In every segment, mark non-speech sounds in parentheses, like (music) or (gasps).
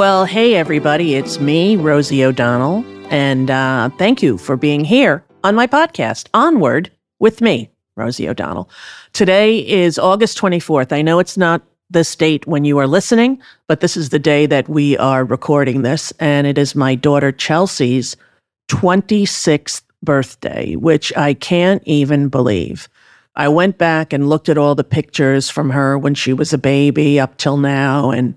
Well, hey, everybody, it's me, Rosie O'Donnell, and uh, thank you for being here on my podcast, Onward with me, Rosie O'Donnell. Today is August 24th. I know it's not this date when you are listening, but this is the day that we are recording this, and it is my daughter Chelsea's 26th birthday, which I can't even believe. I went back and looked at all the pictures from her when she was a baby up till now, and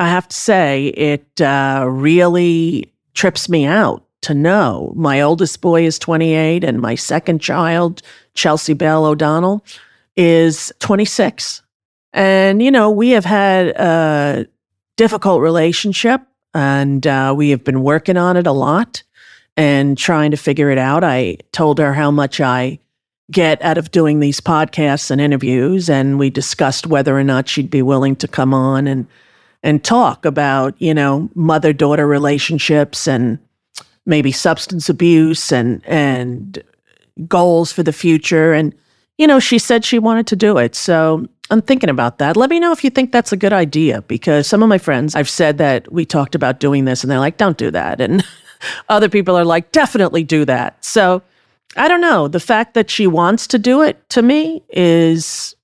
I have to say, it uh, really trips me out to know my oldest boy is 28 and my second child, Chelsea Belle O'Donnell, is 26. And, you know, we have had a difficult relationship and uh, we have been working on it a lot and trying to figure it out. I told her how much I get out of doing these podcasts and interviews, and we discussed whether or not she'd be willing to come on and and talk about, you know, mother daughter relationships and maybe substance abuse and and goals for the future and you know, she said she wanted to do it. So I'm thinking about that. Let me know if you think that's a good idea because some of my friends, I've said that we talked about doing this and they're like, don't do that. And (laughs) other people are like, definitely do that. So I don't know. The fact that she wants to do it to me is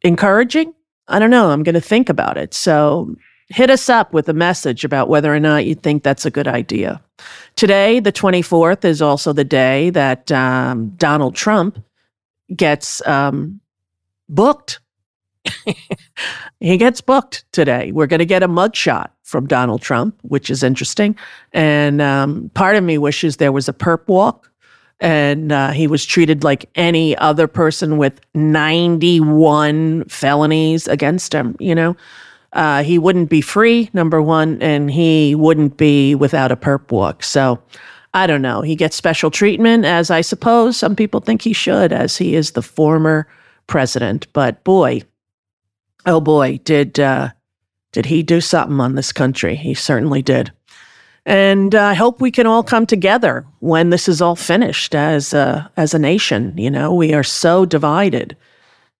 encouraging. I don't know. I'm going to think about it. So hit us up with a message about whether or not you think that's a good idea. Today, the 24th, is also the day that um, Donald Trump gets um, booked. (laughs) he gets booked today. We're going to get a mugshot from Donald Trump, which is interesting. And um, part of me wishes there was a perp walk and uh, he was treated like any other person with 91 felonies against him, you know? Uh, he wouldn't be free, number one, and he wouldn't be without a perp walk. So I don't know. He gets special treatment, as I suppose some people think he should, as he is the former president. But boy, oh boy, did uh, did he do something on this country? He certainly did. And I hope we can all come together when this is all finished as a, as a nation. You know, we are so divided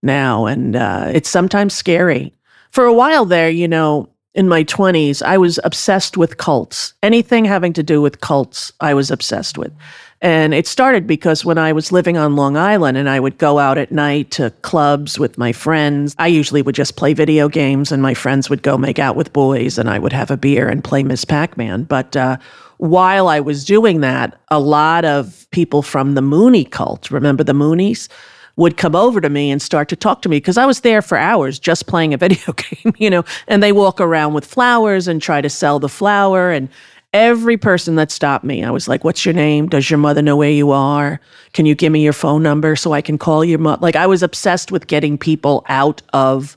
now, and uh, it's sometimes scary for a while there, you know, in my 20s, I was obsessed with cults. Anything having to do with cults, I was obsessed with. And it started because when I was living on Long Island and I would go out at night to clubs with my friends, I usually would just play video games and my friends would go make out with boys and I would have a beer and play Miss Pac Man. But uh, while I was doing that, a lot of people from the Moonie cult, remember the Moonies? Would come over to me and start to talk to me because I was there for hours just playing a (laughs) video game, you know, and they walk around with flowers and try to sell the flower. And every person that stopped me, I was like, What's your name? Does your mother know where you are? Can you give me your phone number so I can call your mother? Like, I was obsessed with getting people out of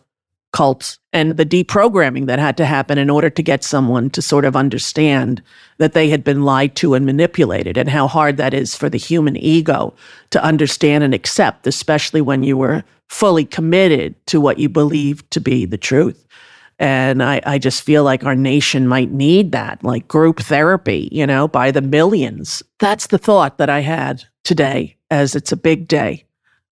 cults and the deprogramming that had to happen in order to get someone to sort of understand that they had been lied to and manipulated and how hard that is for the human ego to understand and accept, especially when you were fully committed to what you believed to be the truth. And I, I just feel like our nation might need that, like group therapy, you know, by the millions. That's the thought that I had today, as it's a big day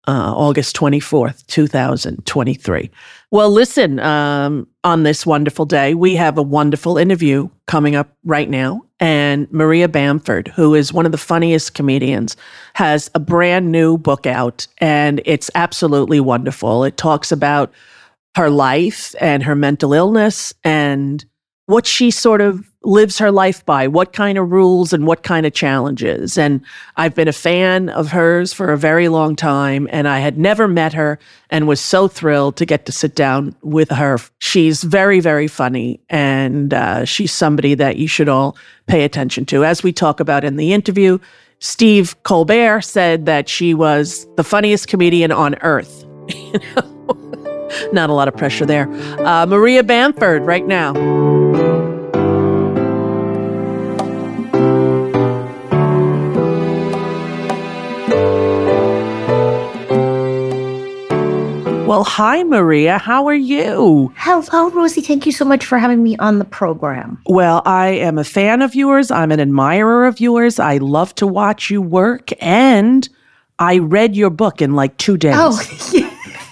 uh, August 24th, 2023. Well, listen, um, on this wonderful day, we have a wonderful interview coming up right now. And Maria Bamford, who is one of the funniest comedians, has a brand new book out, and it's absolutely wonderful. It talks about her life and her mental illness and what she sort of lives her life by, what kind of rules and what kind of challenges. And I've been a fan of hers for a very long time, and I had never met her and was so thrilled to get to sit down with her. She's very, very funny, and uh, she's somebody that you should all pay attention to. As we talk about in the interview, Steve Colbert said that she was the funniest comedian on earth. (laughs) Not a lot of pressure there. Uh, Maria Bamford, right now. Well, hi, Maria. How are you? Hello, Rosie. Thank you so much for having me on the program. Well, I am a fan of yours. I'm an admirer of yours. I love to watch you work. And I read your book in like two days. Oh, (laughs)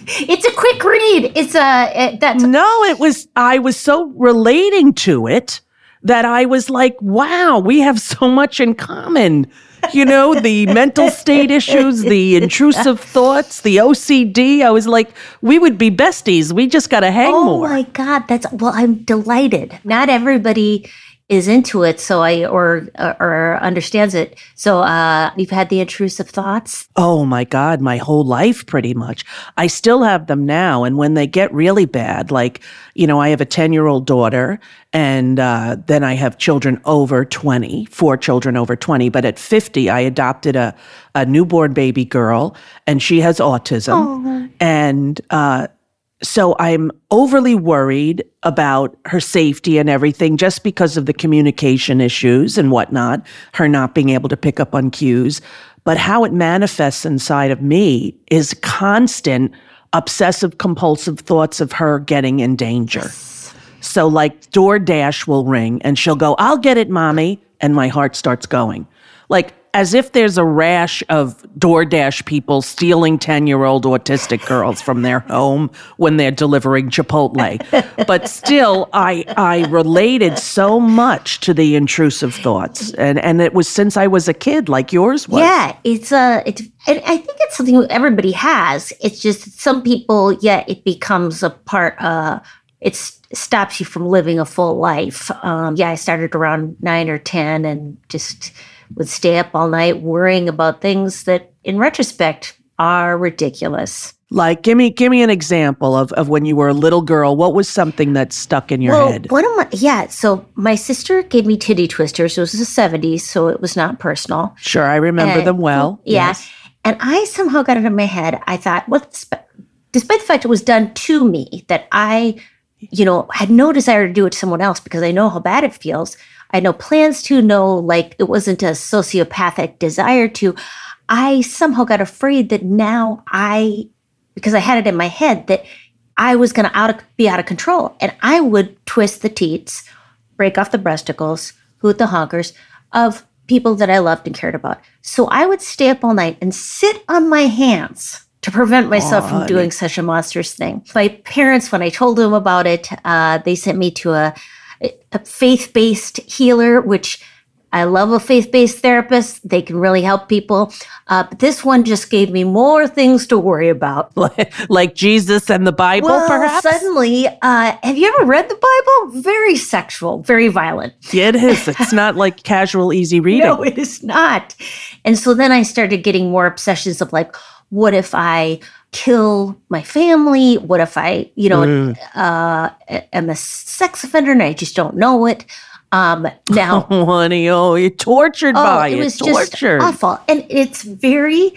it's a quick read. It's a, it, that's. No, it was, I was so relating to it that I was like, wow, we have so much in common you know, the mental state issues, the intrusive thoughts, the OCD. I was like, we would be besties. We just got to hang oh more. Oh my God. That's, well, I'm delighted. Not everybody is into it so i or or understands it. So uh you've had the intrusive thoughts? Oh my god my whole life pretty much. I still have them now and when they get really bad like you know i have a 10 year old daughter and uh, then i have children over 20 four children over 20 but at 50 i adopted a, a newborn baby girl and she has autism. Oh. and uh, so I'm overly worried about her safety and everything just because of the communication issues and whatnot, her not being able to pick up on cues. But how it manifests inside of me is constant obsessive compulsive thoughts of her getting in danger. So, like, DoorDash will ring and she'll go, I'll get it, mommy. And my heart starts going. Like, as if there's a rash of DoorDash people stealing 10 year old autistic girls from their home when they're delivering Chipotle. (laughs) but still, I, I related so much to the intrusive thoughts. And, and it was since I was a kid, like yours was. Yeah, it's a, uh, it's, I think it's something everybody has. It's just some people, yeah, it becomes a part, uh, it stops you from living a full life. Um, yeah, I started around nine or 10 and just, would stay up all night worrying about things that, in retrospect, are ridiculous. Like, give me give me an example of, of when you were a little girl. What was something that stuck in your well, head? One of my yeah. So my sister gave me titty twisters. It was the seventies, so it was not personal. Sure, I remember and, them well. Yeah, yes. and I somehow got it in my head. I thought, well, despite the fact it was done to me, that I, you know, had no desire to do it to someone else because I know how bad it feels. I had no plans to, no, like it wasn't a sociopathic desire to. I somehow got afraid that now I, because I had it in my head that I was going to out of, be out of control and I would twist the teats, break off the breasticles, hoot the honkers of people that I loved and cared about. So I would stay up all night and sit on my hands to prevent myself from doing such a monstrous thing. My parents, when I told them about it, uh, they sent me to a a faith based healer, which I love a faith based therapist. They can really help people. Uh, but this one just gave me more things to worry about. (laughs) like Jesus and the Bible, well, perhaps? Suddenly, uh, have you ever read the Bible? Very sexual, very violent. It is. It's not (laughs) like casual, easy reading. no, it is not. And so then I started getting more obsessions of like, what if I kill my family? What if I, you know, mm. uh, am a sex offender and I just don't know it? Um, now, oh, (laughs) honey, oh, you're tortured oh, by it. It was tortured. just awful, and it's very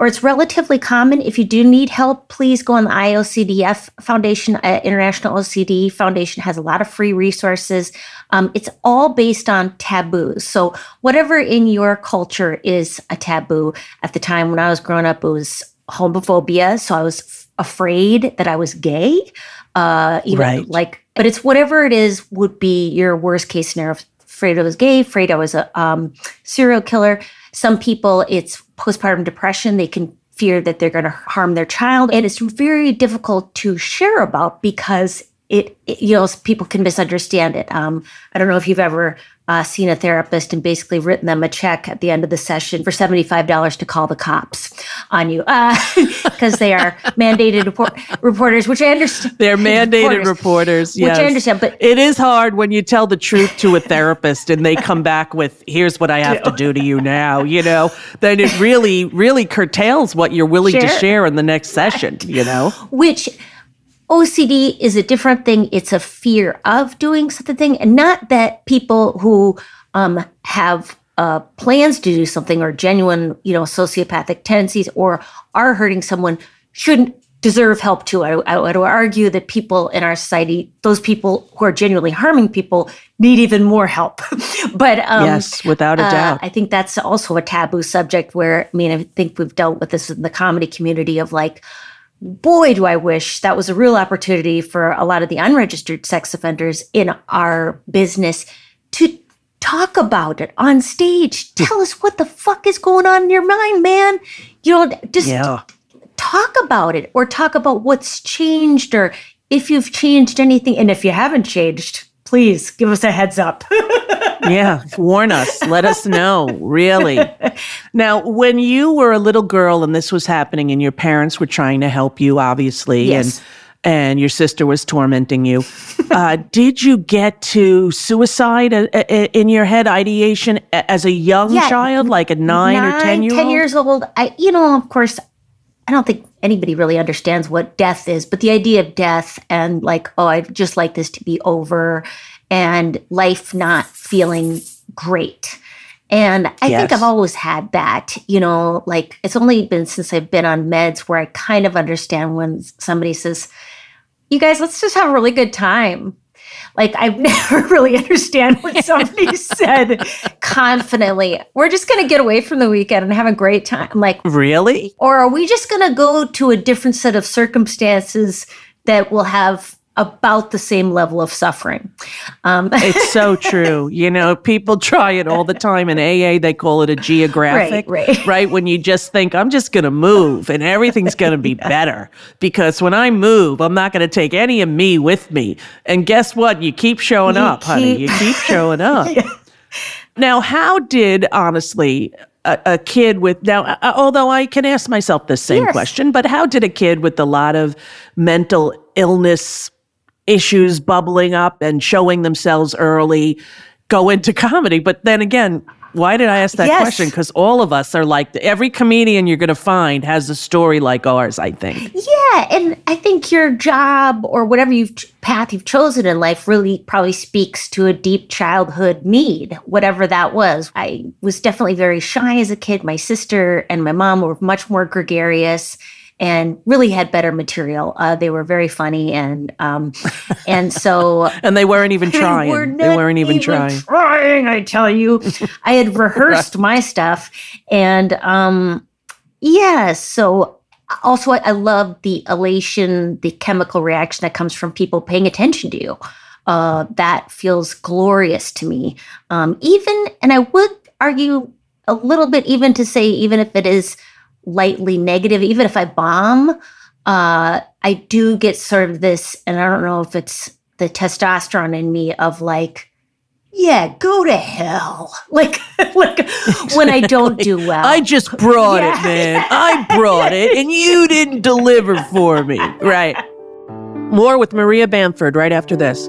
or it's relatively common. If you do need help, please go on the IOCDF Foundation, uh, International OCD Foundation has a lot of free resources. Um, it's all based on taboos. So whatever in your culture is a taboo. At the time when I was growing up, it was homophobia. So I was f- afraid that I was gay. Uh, even Right. like, but it's whatever it is would be your worst case scenario. Afraid I was gay, afraid I was a um, serial killer. Some people, it's postpartum depression. They can fear that they're going to harm their child. And it's very difficult to share about because it, it- you know, people can misunderstand it. Um, I don't know if you've ever uh, seen a therapist and basically written them a check at the end of the session for $75 to call the cops on you (laughs) because they are mandated report- reporters, which I understand. They're (laughs) mandated reporters, Which I understand, but It is hard when you tell the truth to a therapist and they come back with, here's what I have to do to you now, you know, then it really, really curtails what you're willing to share in the next session, you know? which OCD is a different thing. It's a fear of doing something, and not that people who um, have uh, plans to do something or genuine, you know, sociopathic tendencies or are hurting someone shouldn't deserve help too. I, I would argue that people in our society, those people who are genuinely harming people, need even more help. (laughs) but um, yes, without a uh, doubt. I think that's also a taboo subject where, I mean, I think we've dealt with this in the comedy community of like, boy, do I wish that was a real opportunity for a lot of the unregistered sex offenders in our business to talk about it on stage. (laughs) Tell us what the fuck is going on in your mind, man. You know, just yeah. talk about it or talk about what's changed or if you've changed anything. And if you haven't changed, please give us a heads up. (laughs) Yeah, warn us. Let us know, really. Now, when you were a little girl and this was happening and your parents were trying to help you, obviously, Yes. and and your sister was tormenting you, uh, did you get to suicide uh, uh, in your head, ideation a- as a young Yeah, child, like a nine, or 10 year 10 old? years old. I, you know, of course, I don't think anybody really understands what death is, but the idea of death and like, oh, I'd just like this to be over and life not feeling great. And I Yes. think I've always had that, you know, like it's only been since I've been on meds where I kind of understand when somebody says, you guys, let's just have a really good time. Like I've (laughs) never really understand what somebody (laughs) said confidently. We're just gonna get away from the weekend and have a great time. I'm like, Really? or are we just gonna go to a different set of circumstances that will have about the same level of suffering? Um, It's so (laughs) true. You know, people try it all the time. In AA, they call it a geographic, Right, right. When you just think, I'm just going to move and everything's going to be (laughs) better. Because when I move, I'm not going to take any of me with me. And guess what? You keep showing You up, honey. You keep showing (laughs) up. Now, how did, honestly, a, a kid with now, uh, although I can ask myself the same Yes. question, but how did a kid with a lot of mental illness issues bubbling up and showing themselves early go into (laughs) comedy? But then again, why did I ask that Yes. question? Because all of us are like every comedian you're going to find has a story like ours. I think. Yeah, and I think your job or whatever you've path you've chosen in life really probably speaks to a deep childhood need, whatever that was. I was definitely very shy as a kid. My sister and my mom were much more gregarious and really had better material. Uh, they were very funny and um, and (laughs) so And they weren't even (laughs) trying. were they weren't even, trying. trying, I tell you. (laughs) I had rehearsed my stuff. And um yeah, so also I, I love the elation, the chemical reaction that comes from people paying attention to you. Uh that feels glorious to me. Um even and I would argue a little bit even to say even if it is lightly negative, even if I bomb, uh, I do get sort of this, and I don't know if it's the testosterone in me of like, yeah, go to hell. (laughs) Like, like when I don't do well. I just brought Yeah. it, man. (laughs) I brought it, and you didn't deliver for me. Right. More with Maria Bamford right after this.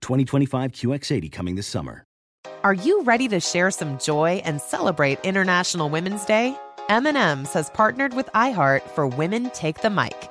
2025 QX80 coming this summer. Are you ready to share some joy and celebrate International Women's Day? M&M's has partnered with iHeart for Women Take the Mic,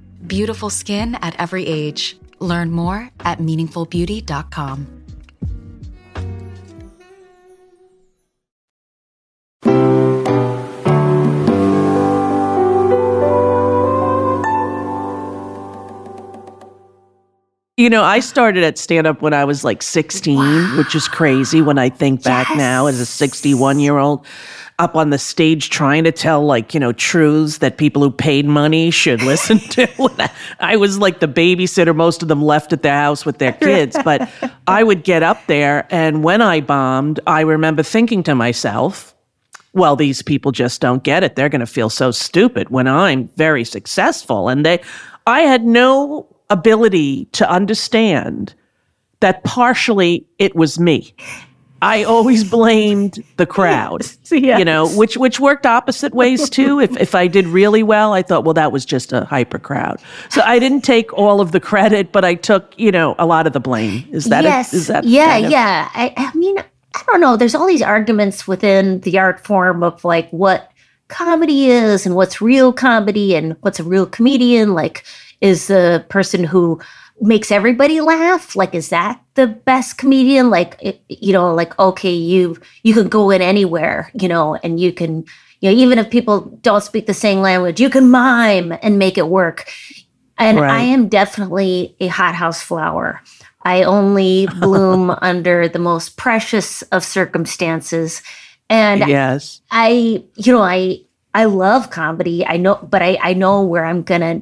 Beautiful skin at every age. Learn more at meaningfulbeauty.com. You know, I started at stand up when I was like 16, wow. which is crazy when I think back yes. now as a 61 year old up on the stage trying to tell like, you know, truths that people who paid money should (laughs) listen to. (laughs) I was like the babysitter. Most of them left at the house with their kids, but (laughs) I would get up there. And when I bombed, I remember thinking to myself, well, these people just don't get it. They're going to feel so stupid when I'm very successful. And they, I had no ability to understand that partially it was me. I always blamed the crowd, (laughs) yes. you know, which which worked opposite ways too. If if I did really well, I thought, well, that was just a hyper crowd. So I didn't take all of the credit, but I took, you know, a lot of the blame. Is that yes? A, is that yeah, kind of- yeah? I, I mean, I don't know. There's all these arguments within the art form of like what comedy is and what's real comedy and what's a real comedian. Like, is the person who makes everybody laugh? Like is that the best comedian? Like you know like okay you you can go in anywhere you know and you can you know even if people don't speak the same language you can mime and make it work. And right. i am definitely a hothouse flower. I only (laughs) bloom under the most precious of circumstances. And yes. I you know i i love comedy. I know but i i know where i'm gonna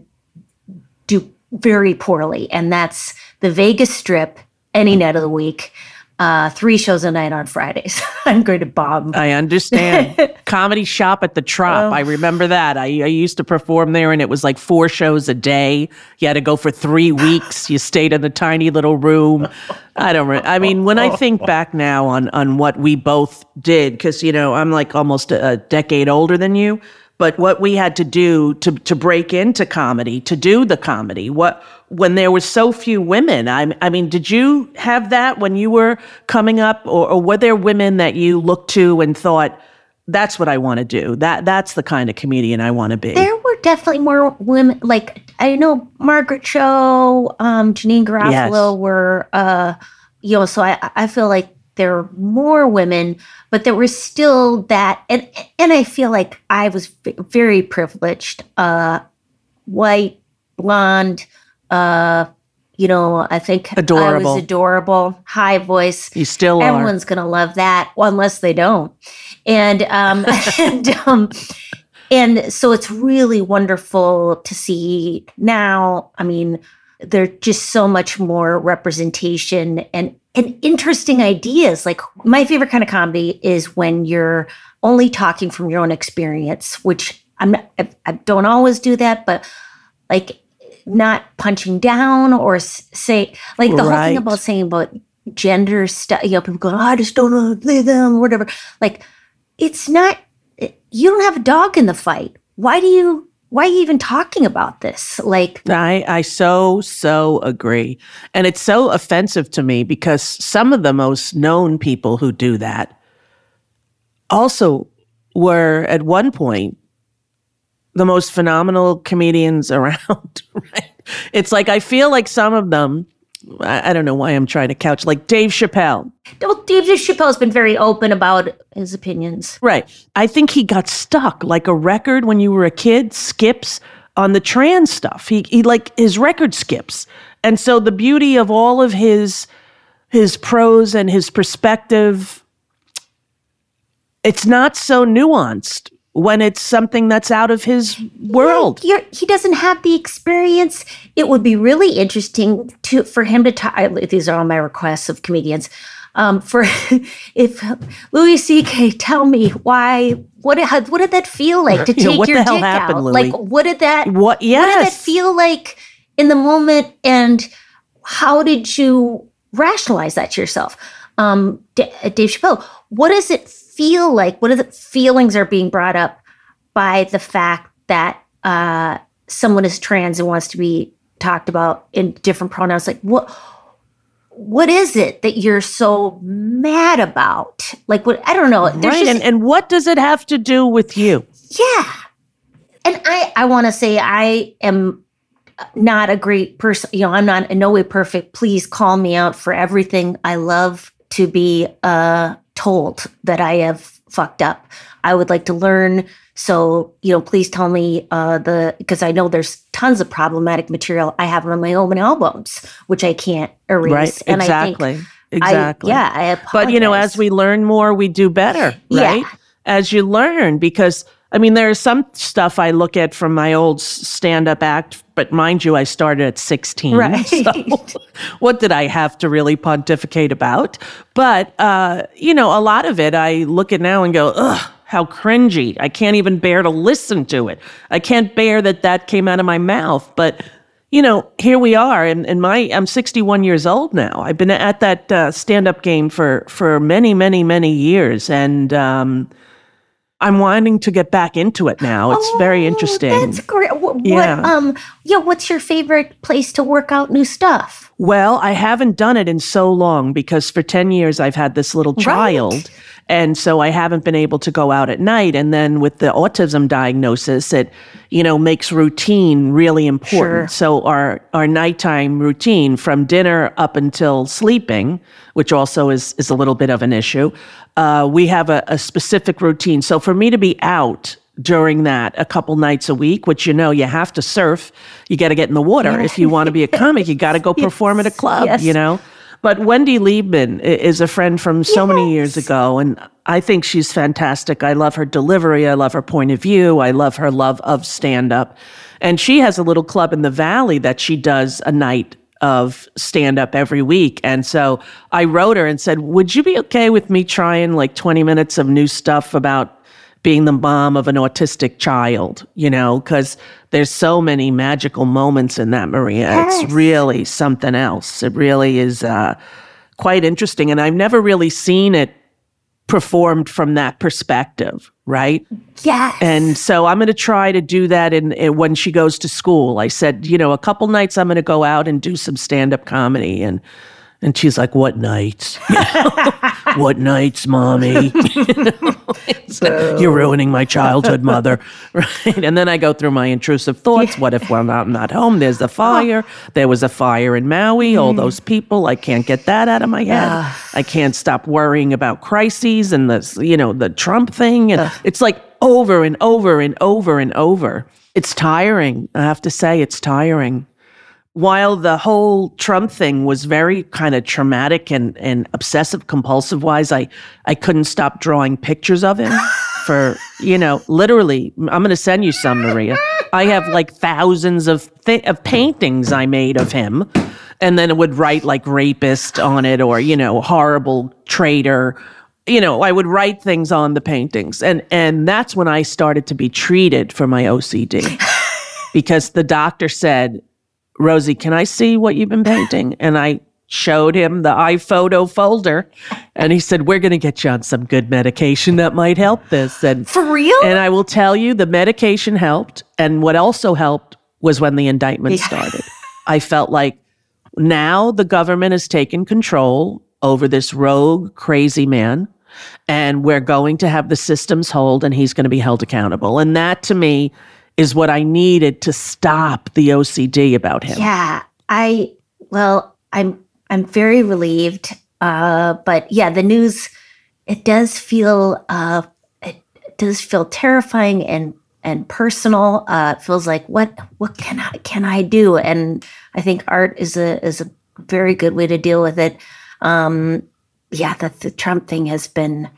very poorly, and that's the Vegas Strip any night of the week. Uh, three shows a night on Fridays. (laughs) I'm going to bomb. I understand. (laughs) Comedy Stop at the Trop. Oh. I remember that. I, I used to perform there, and it was like four shows a day. You had to go for three weeks. You stayed in the tiny little room. I don't. Re- I mean, when I think back now on on what we both did, because you know I'm like almost a, a decade older than you but what we had to do to to break into comedy, to do the comedy, what when there were so few women. I, I mean, did you have that when you were coming up, or, or were there women that you looked to and thought? That's what I want to do. That that's the kind of comedian I want to be. There were definitely more women. Like I know Margaret Cho, um, Janeane Garofalo yes. were, uh, you know. So I I feel like there were more women, but there was still that, and and I feel like I was very privileged, uh, white, blonde, uh, you know, I think I was adorable, high voice. You still are. Everyone's gonna love that, well, unless they don't. And um, (laughs) and um, and so it's really wonderful to see now. I mean, there's just so much more representation and and interesting ideas. Like my favorite kind of comedy is when you're only talking from your own experience, which I'm not, I, I don't always do that, but like not punching down or say like the whole thing about saying about gender stuff. You know, people go, "Oh, I just don't know them, whatever. Like it's not. You don't have a dog in the fight. Why do you? Why are you even talking about this? Like, I, I so, so agree. And it's so offensive to me because some of the most known people who do that also were at one point the most phenomenal comedians (laughs) around, right? It's like I feel like some of them, I, I don't know why I'm trying to couch, like Dave Chappelle. well, David Chappelle's been very open about his opinions. Right. I think he got stuck like a record when you were a kid skips on the trans stuff. He he like his record skips. And so the beauty of all of his his prose and his perspective it's not so nuanced when it's something that's out of his world. You're, he doesn't have the experience. It would be really interesting to for him to talk. These are all my requests of comedians. Um, for (laughs) if Louis C.K. tell me why, what what did that feel like to take what the your hell dick happened, out? Louis? Like, what did that? What yes. What did that feel like in the moment? And how did you rationalize that to yourself? Um, D- Dave Chappelle, what does it feel like? What are the feelings are being brought up by the fact that uh, someone is trans and wants to be talked about in different pronouns? Like what? What is it that you're so mad about? Like what? I don't know. Right. just- and, and what does it have to do with you? yeah. And I, I want to say I am not a great person. You know, I'm not in no way perfect. Please call me out for everything. I love to be uh, told that I have fucked up. I would like to learn. So, you know, please tell me uh, the because I know there's tons of problematic material I have on my own albums, which I can't erase. Right. And exactly. I think exactly. I, yeah, I apologize. But you know, as we learn more, we do better, Yeah. right? As you learn, because I mean, there's some stuff I look at from my old stand-up act, but mind you, I started at 16. Right. (laughs) So what did I have to really pontificate about? But uh, you know, a lot of it I look at now and go, ugh. How cringy. I can't even bear to listen to it. I can't bear that that came out of my mouth. But you know, here we are, and, and my I'm 61 years old now. I've been at that uh, stand up game for for many, many, many years, and um, I'm wanting to get back into it now. It's very Oh, interesting. That's great. What, Yeah. what um yeah, what's your favorite place to work out new stuff? Well, I haven't done it in so long because for 10 years I've had this little child. And so I haven't been able to go out at night. And then with the autism diagnosis, it, you know, makes routine really important. Sure. So our, our nighttime routine from dinner up until sleeping, which also is, is a little bit of an issue, uh, we have a, a specific routine. So for me to be out during that a couple nights a week, which you know you have to surf, you got to get in the water. If you want to be a comic, you got to go (laughs) perform at a club, yes. you know? But Wendy Liebman is a friend from so many years ago, and I think she's fantastic. I love her delivery. I love her point of view. I love her love of stand up. And she has a little club in the valley that she does a night of stand up every week. And so I wrote her and said, Would you be okay with me trying like 20 minutes of new stuff about being the mom of an autistic child, you know, because there's so many magical moments in that, Maria. Yes. It's really something else. It really is uh, quite interesting. And I've never really seen it performed from that perspective, right? Yes. And so I'm going to try to do that in, in when she goes to school. I said, you know, a couple nights I'm going to go out and do some stand up comedy and and she's like, "What nights? (laughs) You know, what nights, mommy? (laughs) (laughs) You're ruining my childhood, mother." Right? And then I go through my intrusive thoughts. What if when I'm not home? There's a fire. There was a fire in Maui. All mm-hmm. those people. I can't get that out of my head. I can't stop worrying about crises and the, you know, the Trump thing. And it's like over and over and over and over. It's tiring. I have to say, it's tiring. While the whole Trump thing was very kind of traumatic and, and obsessive compulsive wise, I, I couldn't stop drawing pictures of him (laughs) for, you know, literally. I'm going to send you some, Maria. I have like thousands of, th- of paintings I made of him. And then it would write like rapist on it or, you know, horrible traitor you know, I would write things on the paintings. And and that's when I started to be treated for my OCD. (laughs) because the doctor said, "Rosie, can I see what you've been painting?" And I showed him the iPhoto folder and he said, "We're going to get you on some good medication that might help this." And For real? And I will tell you the medication helped and what also helped was when the indictment Yeah. started. I felt like now the government has taken control over this rogue, crazy man, and we're going to have the systems hold, and he's going to be held accountable. And that to me is what I needed to stop the OCD about him. Yeah, I well, I'm I'm very relieved. Uh, but yeah, the news it does feel uh, it does feel terrifying and and personal. Uh, it feels like what what can I can I do? And I think art is a is a very good way to deal with it. Um, yeah, that the Trump thing has been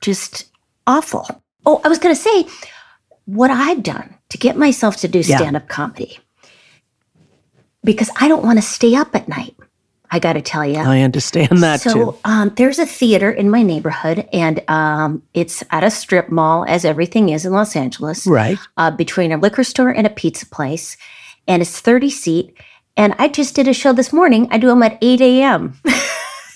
just awful. Oh, I was going to say what I've done to get myself to do Yeah. stand up comedy because I don't want to stay up at night. I got to tell you. I understand that so too. um, there's a theater in my neighborhood, and um, it's at a strip mall, as everything is in Los Angeles, Right. uh, between a liquor store and a pizza place, and it's 30 seat. And I just did a show this morning. I do them at 8 a.m. (laughs)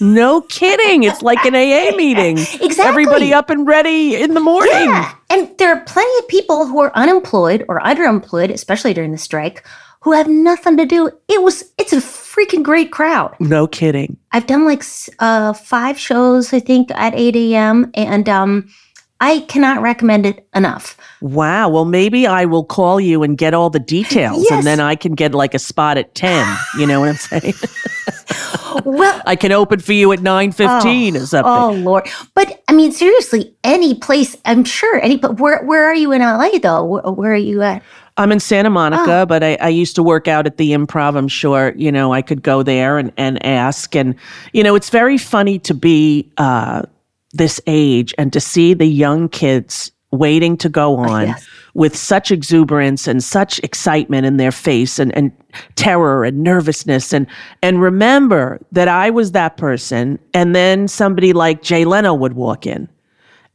No kidding. It's like an AA (laughs) meeting. Exactly. Everybody up and ready in the morning. Yeah. And there are plenty of people who are unemployed or underemployed, especially during the strike, who have nothing to do. It was, it's a freaking great crowd. No kidding. I've done like uh, five shows, I think, at 8 a.m. And um, I cannot recommend it enough. Wow. Well, maybe I will call you and get all the details Yes. and then I can get like a spot at 10. You know what I'm saying? (laughs) Well, I can open for you at 9:15 or something. oh Lord! But I mean, seriously, any place. I'm sure any. But where where are you in LA though? Where, where are you at? I'm in Santa Monica, Oh. but I, I used to work out at the improv. I'm sure, you know, I could go there and, and ask. And, you know, it's very funny to be uh, this age and to see the young kids waiting to go on yes. with such exuberance and such excitement in their face and, and terror and nervousness. And, and remember that I was that person. And then somebody like Jay Leno would walk in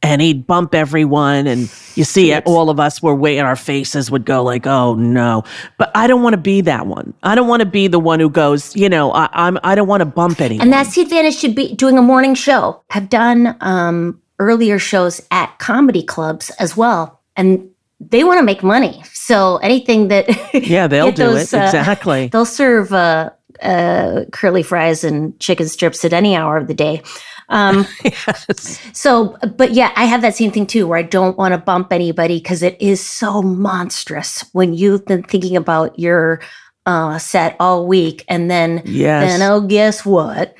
and he'd bump everyone and you see it, all of us were waiting our faces would go like oh no but i don't want to be that one i don't want to be the one who goes you know I, i'm i don't want to bump anyone And that's the advantage to be doing a morning show. I've done um, earlier shows at comedy clubs as well, and they want to make money. So anything that (laughs) yeah they'll do those, it uh, exactly (laughs) they'll serve uh, uh, curly fries and chicken strips at any hour of the day. Um, (laughs) Yes. So, but yeah, I have that same thing too, where I don't want to bump anybody because it is so monstrous when you've been thinking about your uh, set all week, and then Yes. then oh, guess what?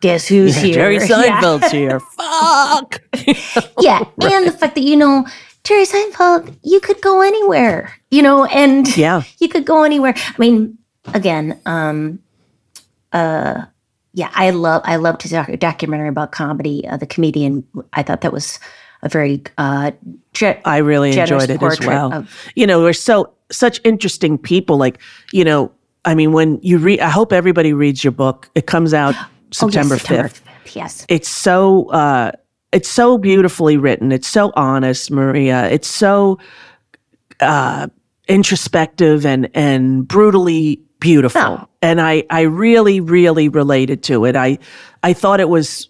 Guess who's Yeah, here? jerry (laughs) Yeah. seinfeld's here fuck (laughs) Yeah, and the fact that you know Jerry Seinfeld, you could go anywhere, you know, and yeah you could go anywhere. I mean, again, um, uh, yeah, I love I loved his doc- documentary about comedy. Uh, the comedian, I thought that was a very uh, ge- i really enjoyed it as well of- you know we're so such interesting people like you know i mean when you read i hope everybody reads your book it comes out (gasps) Oh, yes, september 5th September 5th. Yes, it's so uh it's so beautifully written it's so honest maria it's so uh introspective and and brutally beautiful. Oh. and i i really really related to it. I i thought it was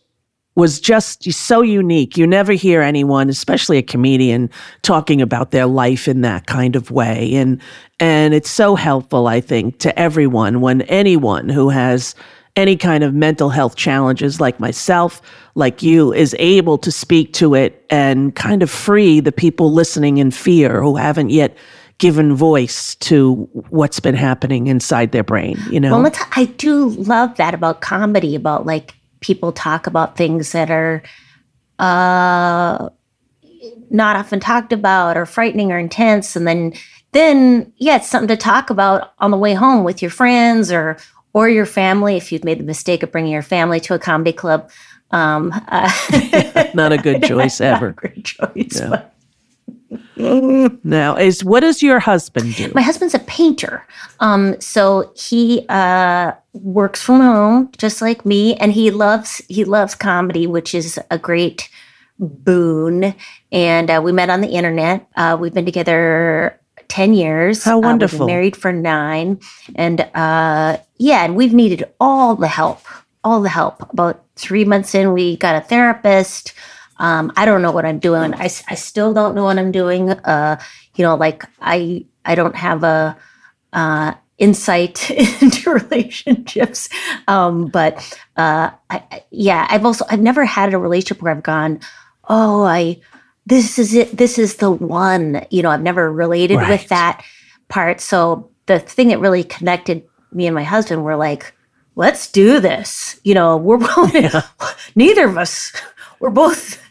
was just so unique. You never hear anyone especially a comedian talking about their life in that kind of way. And and it's so helpful i think to everyone when anyone who has any kind of mental health challenges like myself, like you, is able to speak to it and kind of free the people listening in fear who haven't yet given voice to what's been happening inside their brain, you know? well, I do love that about comedy. About like people talk about things that are, uh, not often talked about or frightening or intense. And then, then yeah, it's something to talk about on the way home with your friends or or your family if you've made the mistake of bringing your family to a comedy club. Um, uh, (laughs) (laughs) not a good (laughs) choice ever. good choice. Yeah. Now, is what does your husband do? My husband's a painter. Um, so he uh, works from home, just like me, and he loves he loves comedy, which is a great boon. And uh, we met on the internet. Uh, we've been together 10 years. How wonderful. Uh, married for nine. And uh, yeah, and we've needed all the help, all the help. About three months in, we got a therapist. Um, I don't know what I'm doing. I, I still don't know what I'm doing. Uh, you know, like I, I don't have a, uh, insight (laughs) into relationships. Um, but, uh, I, yeah, I've also, I've never had a relationship where I've gone, oh, I, this is it. This is the one. You know, I've never related right. with that part. So the thing that really connected me and my husband were like, let's do this. You know, we're both, yeah. (laughs) neither of us, we're both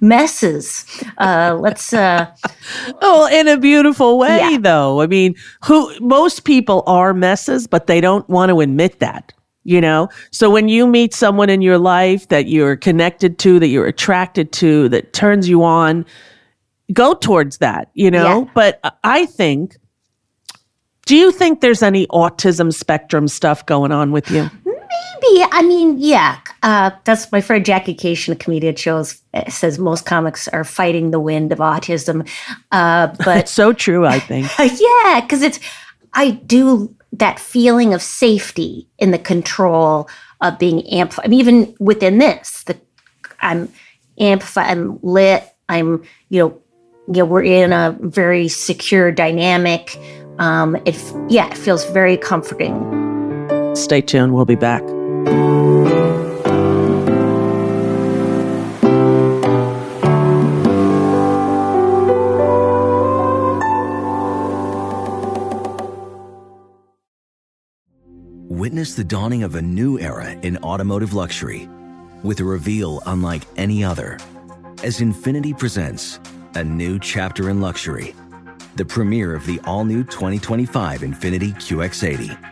messes. Uh, let's. Uh, (laughs) oh, in a beautiful way, yeah. though. I mean, who most people are messes, but they don't want to admit that you know so when you meet someone in your life that you're connected to that you're attracted to that turns you on go towards that you know yeah. but i think do you think there's any autism spectrum stuff going on with you maybe i mean yeah uh, that's my friend Jackie Kashian comedian shows uh, says most comics are fighting the wind of autism uh, (laughs) but so true i think (laughs) yeah because it's i do that feeling of safety in the control of being amplified. I mean, even within this, the I'm amplified, I'm lit, I'm, you know, you know, we're in a very secure dynamic. Um, it yeah, it feels very comforting. Stay tuned, we'll be back. Witness the dawning of a new era in automotive luxury with a reveal unlike any other as Infiniti presents a new chapter in luxury, the premiere of the all new 2025 Infiniti QX80.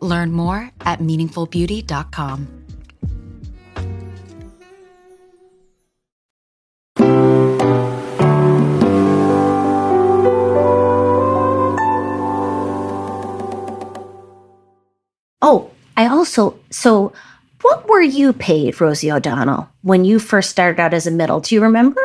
Learn more at meaningfulbeauty.com. Oh, I also, so what were you paid, Rosie O'Donnell, when you first started out as a middle? Do you remember?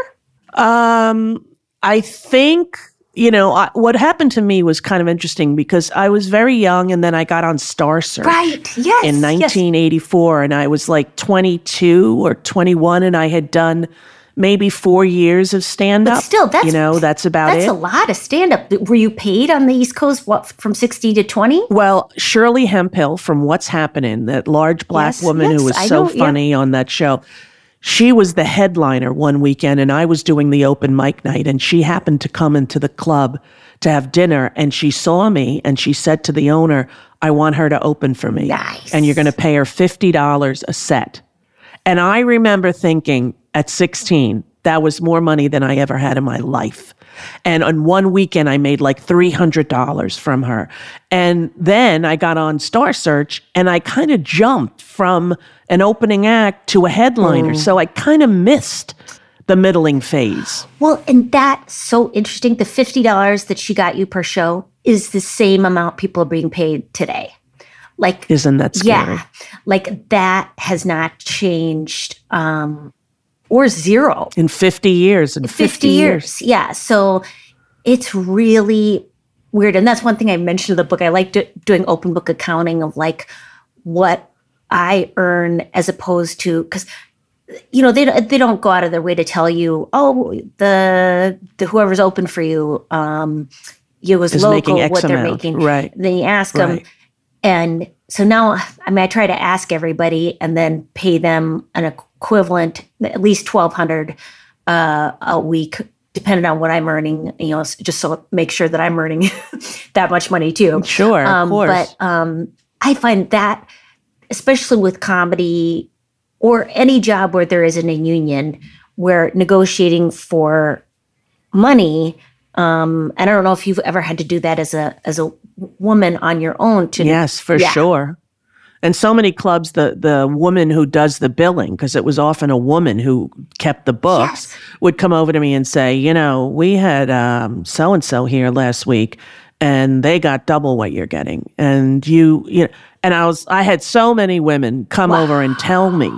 Um, I think you know I, what happened to me was kind of interesting because I was very young, and then I got on Star Search. Right. Yes. In yes. 1984, and I was like 22 or 21, and I had done maybe four years of stand up. Still, that's you know that's about that's it. a lot of stand up. Were you paid on the East Coast? What from 60 to 20? Well, Shirley Hemphill from What's Happening, that large black Yes, woman who was I so know, yeah. funny on that show. She was the headliner one weekend, and I was doing the open mic night, and she happened to come into the club to have dinner, and she saw me, and she said to the owner, "I want her to open for me, Nice. and you're going to pay her fifty dollars a set." And I remember thinking at 16, that was more money than I ever had in my life. And on one weekend, I made like $300 from her. And then I got on Star Search and I kind of jumped from an opening act to a headliner. So I kind of missed the middling phase. Well, and that's so interesting. The $50 that she got you per show is the same amount people are being paid today. Like Isn't that scary? Yeah. Like that has not changed um or zero. In 50 years, in 50, 50 years. Yeah. So it's really weird. And that's one thing I mentioned in the book. I like do, doing open book accounting of like what I earn as opposed to, because you know they don't- they don't go out of their way to tell you oh the the whoever's open for you um you was local what they're amount. making Right. then you ask them and so now i mean i try to ask everybody and then pay them an equivalent at least 1200 uh, a week depending on what i'm earning you know just so make sure that i'm earning (laughs) that much money too Sure, of um, course. but um, i find that especially with comedy or any job where there isn't a union where negotiating for money um, and i don't know if you've ever had to do that as a as a woman on your own to Yes, for Yeah. sure. And so many clubs, the the woman who does the billing, because it was often a woman who kept the books, Yes. would come over to me and say, you know, we had so and so here last week, and they got double what you're getting, and you, you know, and I was, I had so many women come over and tell me.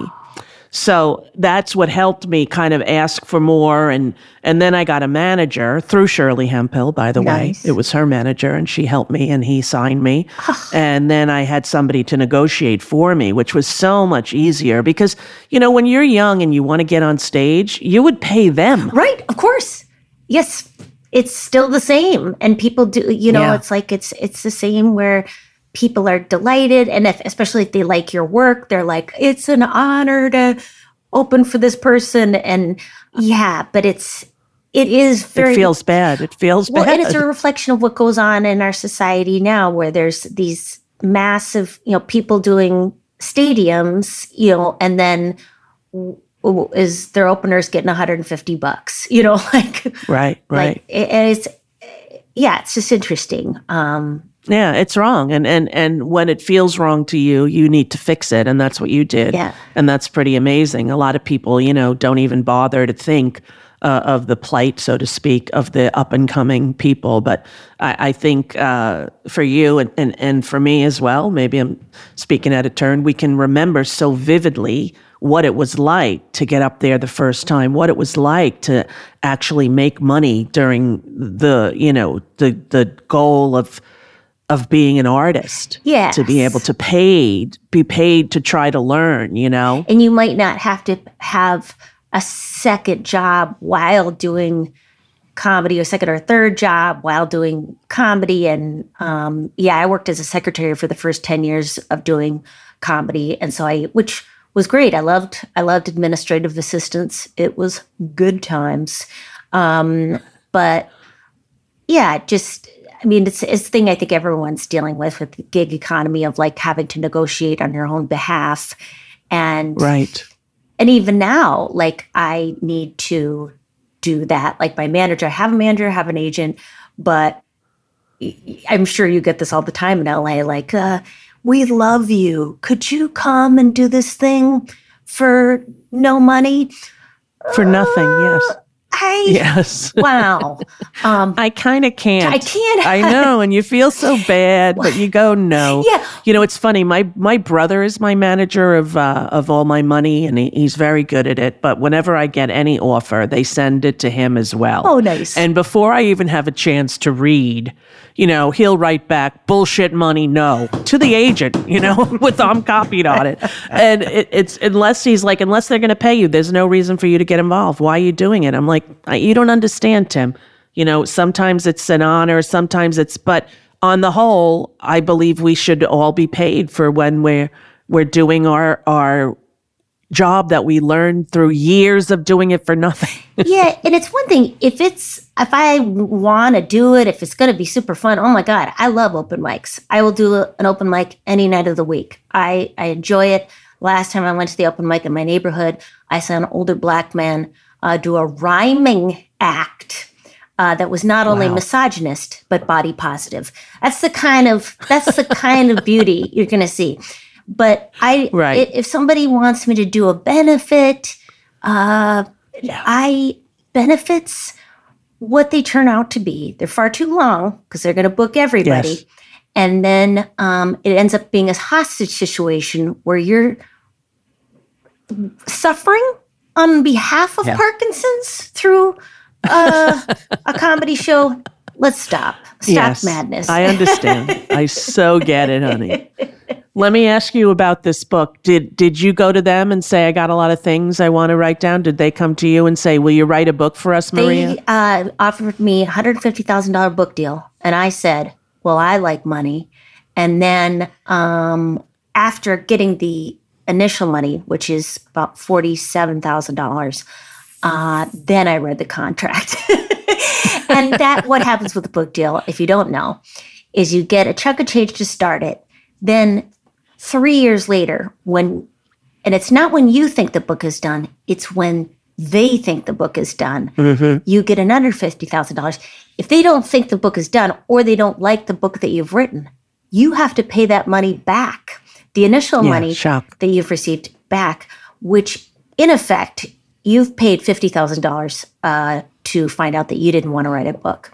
So that's what helped me kind of ask for more, and and then I got a manager through Shirley Hemphill by the Nice. way. It was her manager, and she helped me, and he signed me, (sighs) and then I had somebody to negotiate for me, which was so much easier because you know when you're young and you want to get on stage, you would pay them. right of course yes it's still the same and people do you know Yeah. it's like it's it's the same where people are delighted and if especially if they like your work they're like it's an honor to open for this person and yeah but it's it is very it feels bad. It feels well, bad. and it's a reflection of what goes on in our society now, where there's these massive, you know, people doing stadiums, you know, and then is their openers getting 150 bucks, you know, (laughs) like, right, right. like, and it's, yeah, it's just interesting. Um, Yeah, it's wrong. And and and when it feels wrong to you, you need to fix it. And that's what you did. Yeah. And that's pretty amazing. A lot of people, you know, don't even bother to think uh, of the plight, so to speak, of the up and coming people. But I, I think uh, for you and, and, and for me as well, maybe I'm speaking out of turn, we can remember so vividly what it was like to get up there the first time, what it was like to actually make money during the, you know, the the goal of of being an artist. Yeah. To be able to paid, be paid to try to learn, you know? and you might not have to have a second job while doing comedy or second or third job while doing comedy and um, yeah i worked as a secretary for the first 10 years of doing comedy and so i which was great i loved i loved administrative assistance it was good times um, but yeah just i mean it's it's thing i think everyone's dealing with with the gig economy of like having to negotiate on your own behalf and Right. and even now like i need to do that like my manager I have a manager I have an agent but I'm sure you get this all the time in la like uh, we love you could you come and do this thing for no money For nothing, yes. I Yes. (laughs) wow. Um, I kind of can't. I can't. I know, and you feel so (laughs) bad, but you go no. Yeah. You know, it's funny. My my brother is my manager of uh, of all my money, and he, he's very good at it. But whenever I get any offer, they send it to him as well. Oh, nice. And before I even have a chance to read, you know, he'll write back bullshit money, no, to the agent. You know, (laughs) with I'm copied on it, and it, it's unless he's like, unless they're going to pay you, there's no reason for you to get involved. Why are you doing it? I'm like, you don't understand, Tim. You know, sometimes it's an honor, sometimes it's, but on the whole, I believe we should all be paid for when we're we're doing our our job that we learned through years of doing it for nothing. (laughs) yeah, and it's one thing if it's if I want to do it, if it's going to be super fun. Oh my god, I love open mics. I will do an open mic any night of the week. I I enjoy it. Last time I went to the open mic in my neighborhood, I saw an older black man uh, do a rhyming act. Uh, that was not only Wow. misogynist but body positive. That's the kind of that's the kind of beauty you're going to see. But I, Right. if somebody wants me to do a benefit, uh, I benefits what they turn out to be. They're far too long because they're going to book everybody. Yes. And then um, it ends up being a hostage situation where you're suffering on behalf of Yeah. Parkinson's through uh, a comedy show. Let's stop. Stop Yes, madness. I understand. I so get it, honey. (laughs) Let me ask you about this book. Did did you go to them and say I got a lot of things I want to write down? Did they come to you and say, "Will you write a book for us, Maria?" They uh, offered me a hundred fifty thousand dollar book deal, and I said, "Well, I like money." And then um, after getting the initial money, which is about forty seven thousand dollars, uh, then I read the contract. (laughs) and that what happens with a book deal, if you don't know, is you get a chunk of change to start it. Then three years later, when and it's not when you think the book is done, it's when they think the book is done. You get another $50,000. If they don't think the book is done or they don't like the book that you've written, you have to pay that money back. The initial Yeah, money shock. that you've received back, which in effect, you've paid $50,000 uh, to find out that you didn't want to write a book.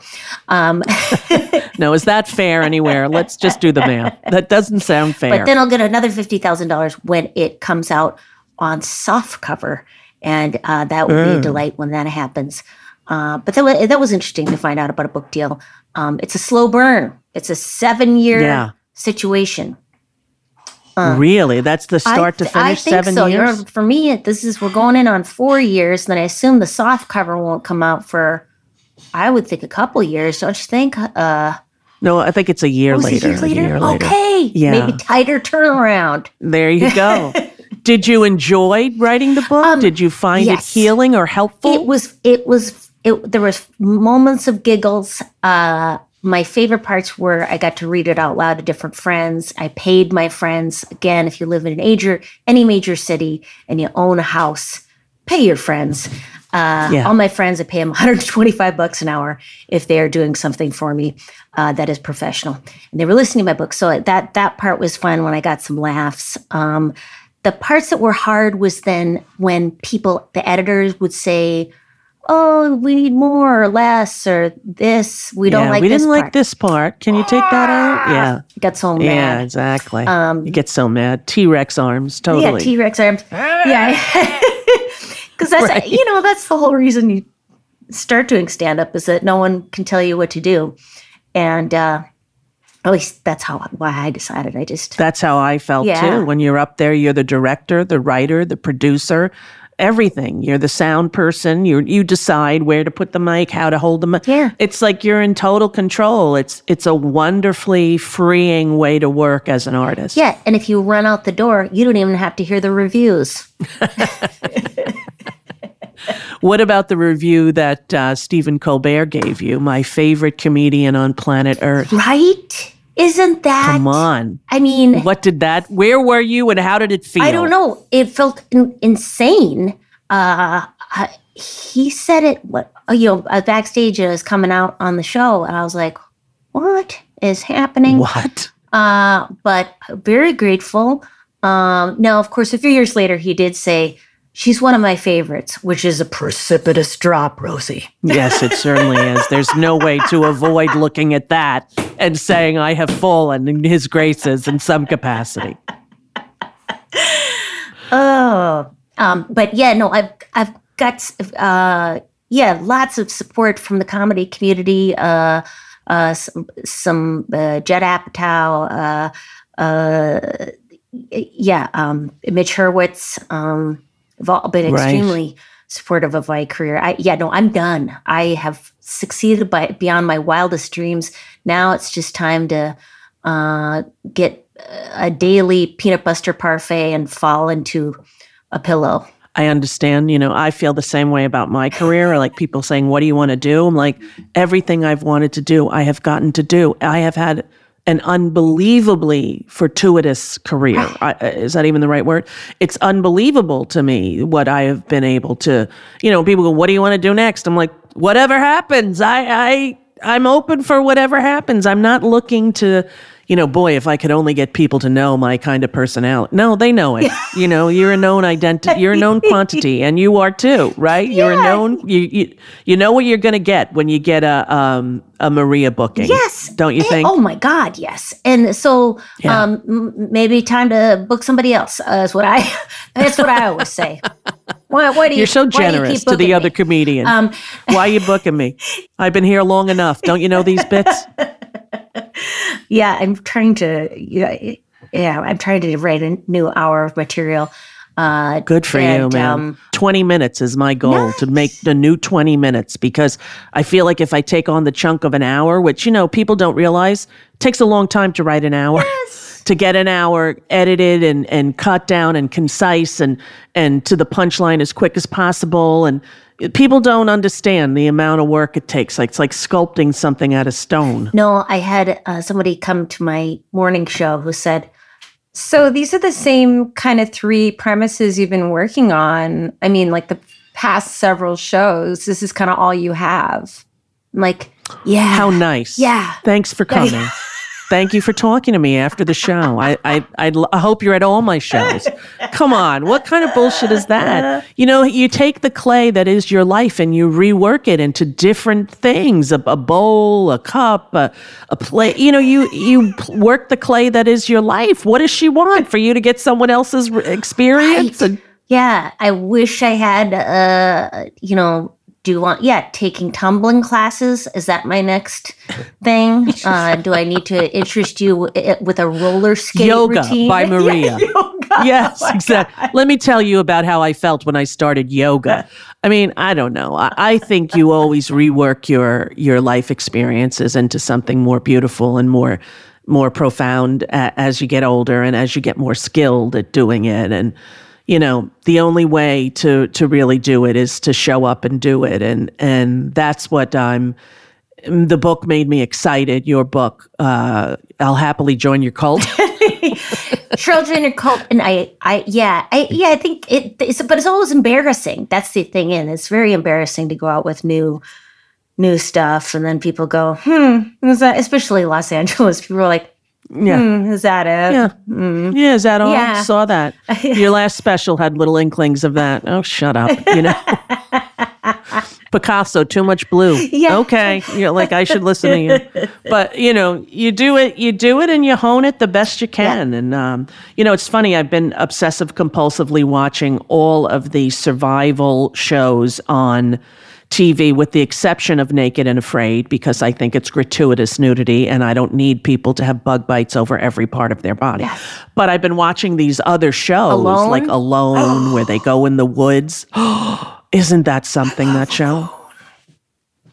Um, (laughs) No, is that fair anywhere? Let's just do the math. That doesn't sound fair. But then I'll get another fifty thousand dollars when it comes out on soft cover, and uh, that would Mm. be a delight when that happens. Uh, but that was, that was interesting to find out about a book deal. Um, it's a slow burn. It's a seven year Yeah. situation. Really, that's the start to uh, finish I think seven so. Years. for me, this is we're going in on four years. Then I assume the soft cover won't come out for. I would think a couple years. Don't you think? Uh, No, I think it's a year oh, later. a year later. A year later. Okay, Yeah. maybe tighter turnaround. There you go. (laughs) Did you enjoy writing the book? Um, Did you find yes. it healing or helpful? It was. It was. It. There was moments of giggles. Uh, my favorite parts were I got to read it out loud to different friends. I paid my friends. Again, if you live in an major, any major city, and you own a house, pay your friends. Uh, Yeah. All my friends, I pay them (laughs) 125 bucks an hour if they are doing something for me uh, that is professional. And they were listening to my book, so that that part was fun when I got some laughs. Um, the parts that were hard was then when people, the editors, would say, "Oh, we need more or less, or this. We don't yeah, like we this didn't like part." this part. Can you take that out? Yeah. I got so mad. Yeah, exactly. Um, you get so mad. T Rex arms, totally. Yeah, T Rex arms. yeah, because (laughs) that's Right. you know that's the whole reason you start doing stand up is that no one can tell you what to do, and uh, at least that's how why I decided. I just That's how I felt Yeah. too. When you're up there, you're the director, the writer, the producer, everything. You're the sound person. You you decide where to put the mic, how to hold the mic. Yeah. It's like you're in total control. It's it's a wonderfully freeing way to work as an artist. yeah, and if you run out the door, you don't even have to hear the reviews. (laughs) What about the review that uh, Stephen Colbert gave you? My favorite comedian on planet Earth. Right? Isn't that? Come on. I mean, What did that? Where were you, and how did it feel? I don't know. It felt in- insane. Uh, I, he said it. What uh, you know? uh, Backstage, I was coming out on the show, and I was like, "What is happening?" What? Uh, but very grateful. Um, now, of course, a few years later, he did say she's one of my favorites, which is a precipitous drop, Rosie. Yes, it certainly is. There's no way to avoid looking at that and saying I have fallen in his graces in some capacity. Oh, um, but yeah, no, I've I've got uh, yeah, lots of support from the comedy community. Uh, uh, some, some uh, Judd Apatow, uh, uh, yeah, um, Mitch Hurwitz. Um, have all been Right. extremely supportive of my career. I yeah, no, I'm done. I have succeeded by beyond my wildest dreams. Now it's just time to uh, get a daily peanut butter parfait and fall into a pillow. I understand. You know, I feel the same way about my career. Like people saying, What do you want to do? I'm like, everything I've wanted to do, I have gotten to do. I have had an unbelievably fortuitous career. I, uh, is that even the right word? It's unbelievable to me what I have been able to, you know, people go, What do you want to do next? I'm like, Whatever happens. I, I, I'm open for whatever happens. I'm not looking to, you know, boy, if I could only get people to know my kind of personality. No, they know it. (laughs) you know, you're a known identity, you're a known quantity, and you are too, right? Yeah. You're a known. You you, you know what you're going to get when you get a um a Maria booking. Yes, don't you Eh, think? Oh my God, yes. And so Yeah. um, m- maybe time to book somebody else. Uh, is what I. (laughs) that's what I always say. Why, why do you? You're so do you generous to the booking other me? comedian. Um, Why are you booking me? I've been here long enough. Don't you know these bits? (laughs) yeah, I'm trying to. Yeah, yeah, I'm trying to write a new hour of material. Uh, Good for you, and, man. um, 20 minutes is my goal to make the new 20 minutes because I feel like if I take on the chunk of an hour, which, you know, people don't realize, takes a long time to write an hour. To get an hour edited and, and cut down and concise and, and to the punchline as quick as possible. And people don't understand the amount of work it takes. Like it's like sculpting something out of stone. No, I had uh, somebody come to my morning show who said, So these are the same kind of three premises you've been working on. I mean, like the past several shows, this is kind of all you have. I'm like, yeah. How nice. Yeah. Thanks for (laughs) coming. Thank you for talking to me after the show. I, I, I'd I hope you're at all my shows. Come on. What kind of bullshit is that? You know, you take the clay that is your life and you rework it into different things a, a bowl, a cup, a, a plate. You know, you, you work the clay that is your life. What does she want? For you to get someone else's experience? Right. And- Yeah, I wish I had, uh, you know, do you want, yeah, taking tumbling classes. Is that my next thing? (laughs) Uh, do I need to interest you w- with a roller skate Yoga routine? (laughs) by Maria. (laughs) Yes, exactly. Let me tell you about how I felt when I started yoga. I mean, I don't know. I, I think you always rework your your life experiences into something more beautiful and more more profound a, as you get older and as you get more skilled at doing it. And you know, the only way to to really do it is to show up and do it. And and that's what I'm. The book made me excited. Your book, uh, I'll happily join your cult. (laughs) Sure I'll Join Your cult, and I, I, yeah, I, yeah, I think it, it's, but it's always embarrassing. That's the thing, and it's very embarrassing to go out with new, new stuff, and then people go, hmm, especially Los Angeles, people are like, Yeah. hmm, is that it? Yeah. Yeah, is that all? Yeah. Saw that. (laughs) Your last special had little inklings of that. Oh, shut up. You know? (laughs) Picasso, too much blue. Yeah. Okay. You're like, I should listen to you. But, you know, you do it, you do it and you hone it the best you can. And, um, you know, it's funny. I've been obsessive compulsively watching all of the survival shows on TV, with the exception of Naked and Afraid, because I think it's gratuitous nudity and I don't need people to have bug bites over every part of their body. But I've been watching these other shows, Alone? like Alone, where they go in the woods. (gasps) Isn't that something, that show?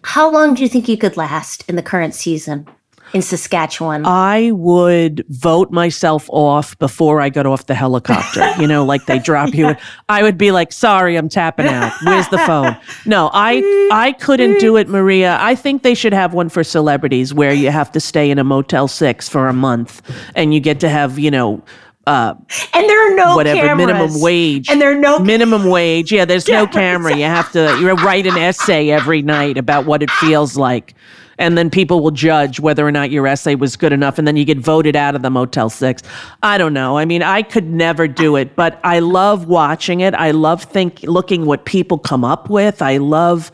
How long do you think you could last in the current season in Saskatchewan? I would vote myself off before I got off the helicopter. You know, like they drop you. (laughs) I would be like, "Sorry, I'm tapping out. Where's the phone?" No, I I couldn't do it, Maria. I think they should have one for celebrities where you have to stay in a Motel Six for a month and you get to have, you know, uh, and there are no whatever cameras. minimum wage And there are no minimum wage yeah there's no (laughs) camera you have to you write an essay every night about what it feels like and then people will judge whether or not your essay was good enough and then you get voted out of the motel 6 i don't know. I mean i could never do it but i love watching it. I love think looking what people come up with. I love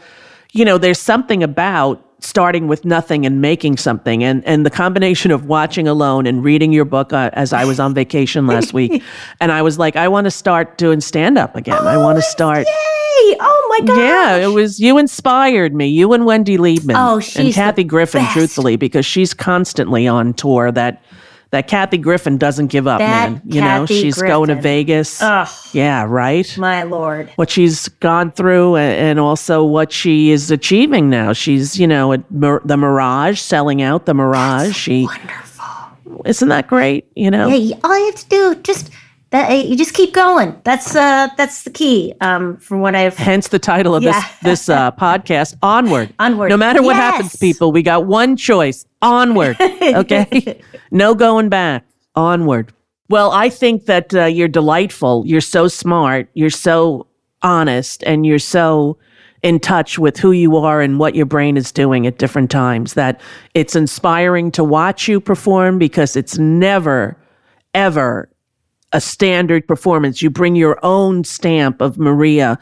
you know there's something about starting with nothing and making something and and the combination of watching alone and reading your book uh, as I was on vacation last week (laughs) and I was like I want to start doing stand up again. Oh, I want to start Yay! Oh my god! yeah, it was you inspired me. You and Wendy Liebman. Oh, and Kathy Griffin, best. truthfully, because she's constantly on tour. That that Kathy Griffin doesn't give up, That man. You know, Kathy she's going to Vegas. Ugh. Yeah, right. My lord. What she's gone through, and also what she is achieving now. She's, you know, at Mir- the Mirage, selling out the Mirage. she Wonderful. isn't that great? You know, Yeah, all you have to do just that you just keep going. That's uh that's the key. Um from what I've hence the title of Yeah. this this uh, podcast onward (laughs) Onward. no matter what Yes. happens people we got one choice onward (laughs) okay (laughs) no going back onward well i think that uh, you're delightful you're so smart you're so honest and you're so in touch with who you are and what your brain is doing at different times that it's inspiring to watch you perform because it's never ever a standard performance. You bring your own stamp of Maria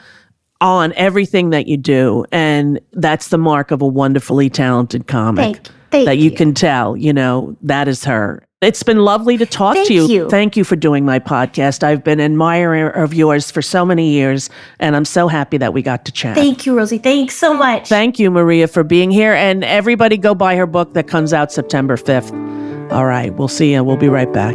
on everything that you do. And that's the mark of a wonderfully talented comic Thank- thank that you, you. can tell, you know, that is her. It's been lovely to talk Thank to you. you. Thank you for doing my podcast. I've been an admirer of yours for so many years, and I'm so happy that we got to chat. Thank you, Rosie. Thanks so much. Thank you, Maria, for being here. And everybody go buy her book that comes out September 5th. All right, we'll see you. We'll be right back.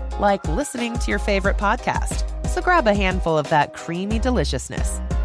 like listening to your favorite podcast. So grab a handful of that creamy deliciousness.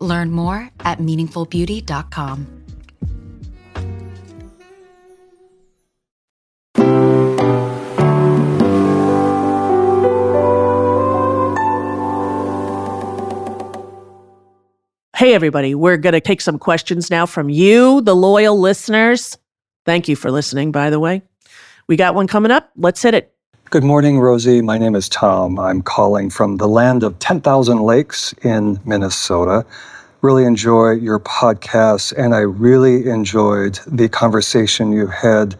Learn more at meaningfulbeauty.com. Hey, everybody, we're going to take some questions now from you, the loyal listeners. Thank you for listening, by the way. We got one coming up. Let's hit it. Good morning, Rosie. My name is Tom. I'm calling from the land of 10,000 lakes in Minnesota. Really enjoy your podcast, and I really enjoyed the conversation you had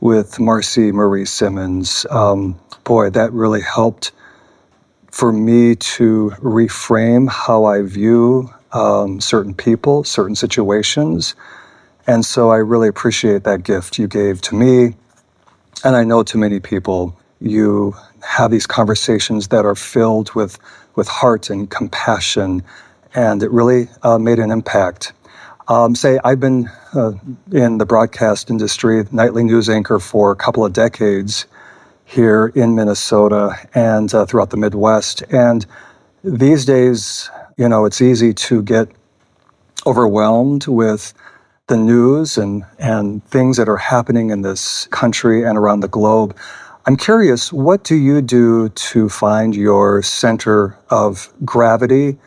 with Marcy Marie Simmons. Um, boy, that really helped for me to reframe how I view um, certain people, certain situations. And so I really appreciate that gift you gave to me. And I know to many people you have these conversations that are filled with, with heart and compassion, and it really uh, made an impact. Um, say, I've been uh, in the broadcast industry, nightly news anchor for a couple of decades here in Minnesota and uh, throughout the Midwest. And these days, you know, it's easy to get overwhelmed with the news and, and things that are happening in this country and around the globe. I'm curious, what do you do to find your center of gravity?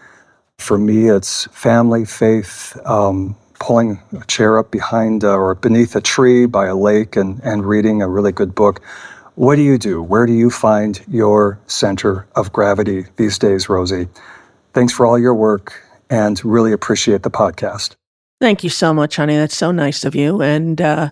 For me, it's family, faith, um, pulling a chair up behind uh, or beneath a tree by a lake and, and reading a really good book. What do you do? Where do you find your center of gravity these days, Rosie? Thanks for all your work and really appreciate the podcast. Thank you so much, honey. That's so nice of you. And uh,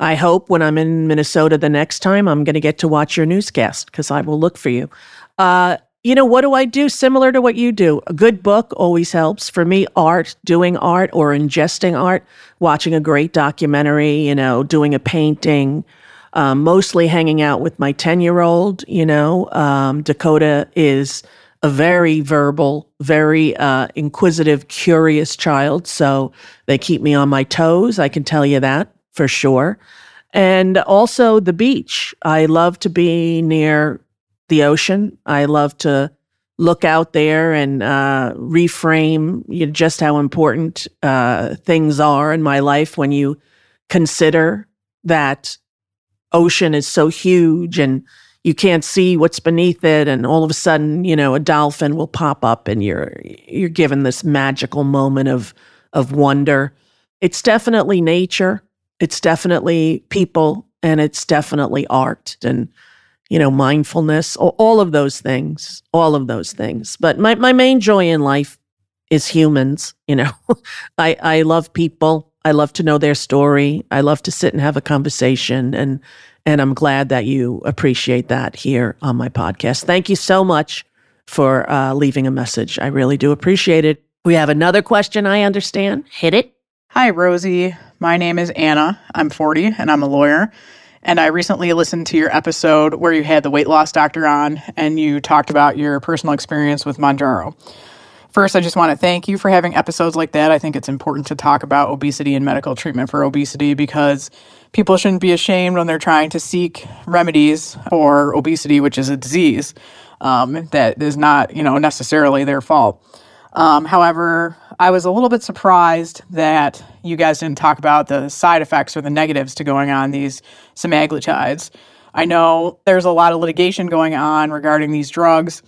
I hope when I'm in Minnesota the next time, I'm going to get to watch your newscast because I will look for you. Uh, you know, what do I do? Similar to what you do. A good book always helps. For me, art, doing art or ingesting art, watching a great documentary, you know, doing a painting, um, mostly hanging out with my 10 year old. You know, um, Dakota is a very verbal, very uh, inquisitive, curious child. So they keep me on my toes. I can tell you that for sure. And also the beach. I love to be near the ocean. I love to look out there and uh, reframe you know, just how important uh, things are in my life when you consider that ocean is so huge and you can't see what's beneath it and all of a sudden you know a dolphin will pop up and you're you're given this magical moment of of wonder it's definitely nature it's definitely people and it's definitely art and you know mindfulness all of those things all of those things. But my, my main joy in life is humans you know. (laughs) I i love people. I love to know their story. I love to sit and have a conversation and and i'm glad that you appreciate that here on my podcast. Thank you so much for uh, leaving a message. I really do appreciate it. We have another question i understand. Hit it hi rosie my name is Anna. I'm 40 and I'm a lawyer. And I recently listened to your episode where you had the weight loss doctor on and you talked about your personal experience with Mounjaro. First, I just want to thank you for having episodes like that. I think it's important to talk about obesity and medical treatment for obesity because people shouldn't be ashamed when they're trying to seek remedies for obesity, which is a disease um, that is not, you know, necessarily their fault. Um, however, I was a little bit surprised that you guys didn't talk about the side effects or the negatives to going on these semaglutides. I know there's a lot of litigation going on regarding these drugs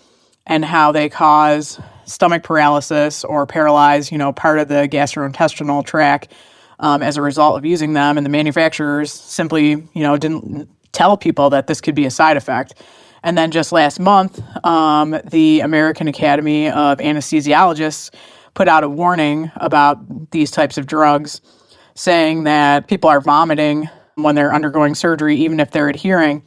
and how they cause stomach paralysis or paralyze, you know, part of the gastrointestinal tract um, as a result of using them. And the manufacturers simply, you know, didn't tell people that this could be a side effect. And then just last month, um, the American Academy of Anesthesiologists put out a warning about these types of drugs, saying that people are vomiting when they're undergoing surgery, even if they're adhering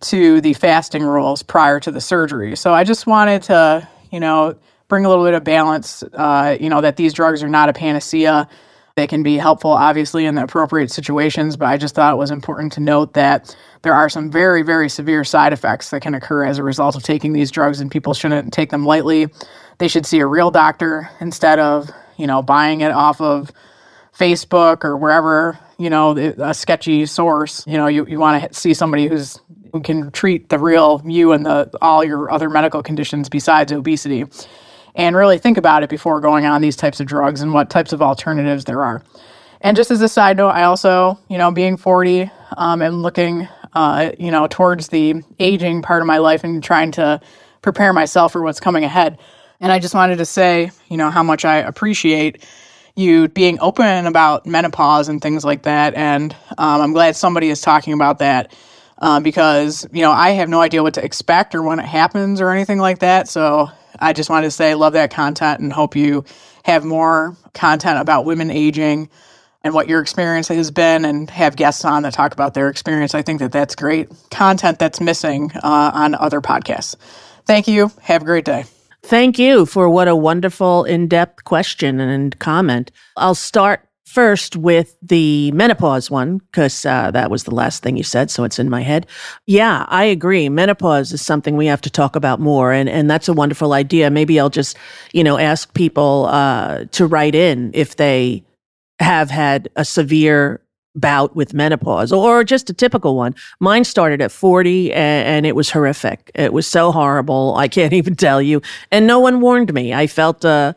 to the fasting rules prior to the surgery. So I just wanted to, you know, bring a little bit of balance, uh, you know, that these drugs are not a panacea. They can be helpful, obviously, in the appropriate situations, but I just thought it was important to note that there are some very, very severe side effects that can occur as a result of taking these drugs, and people shouldn't take them lightly. They should see a real doctor instead of, you know, buying it off of Facebook or wherever, you know, a sketchy source. You know, you, you want to see somebody who's who can treat the real you and the all your other medical conditions besides obesity and really think about it before going on these types of drugs and what types of alternatives there are. And just as a side note, I also, you know, being 40 um, and looking, uh, you know, towards the aging part of my life and trying to prepare myself for what's coming ahead. And I just wanted to say, you know, how much I appreciate you being open about menopause and things like that. And um, I'm glad somebody is talking about that uh, because, you know, I have no idea what to expect or when it happens or anything like that. So I just wanted to say, love that content and hope you have more content about women aging and what your experience has been and have guests on that talk about their experience. I think that that's great content that's missing uh, on other podcasts. Thank you. Have a great day. Thank you for what a wonderful, in depth question and comment. I'll start first with the menopause one, because uh, that was the last thing you said, so it's in my head. Yeah, I agree. Menopause is something we have to talk about more, and, and that's a wonderful idea. Maybe I'll just, you know, ask people uh, to write in if they have had a severe bout with menopause or just a typical one. Mine started at 40 and, and, it was horrific. It was so horrible. I can't (laughs) even tell you. And no one warned me. I felt uh,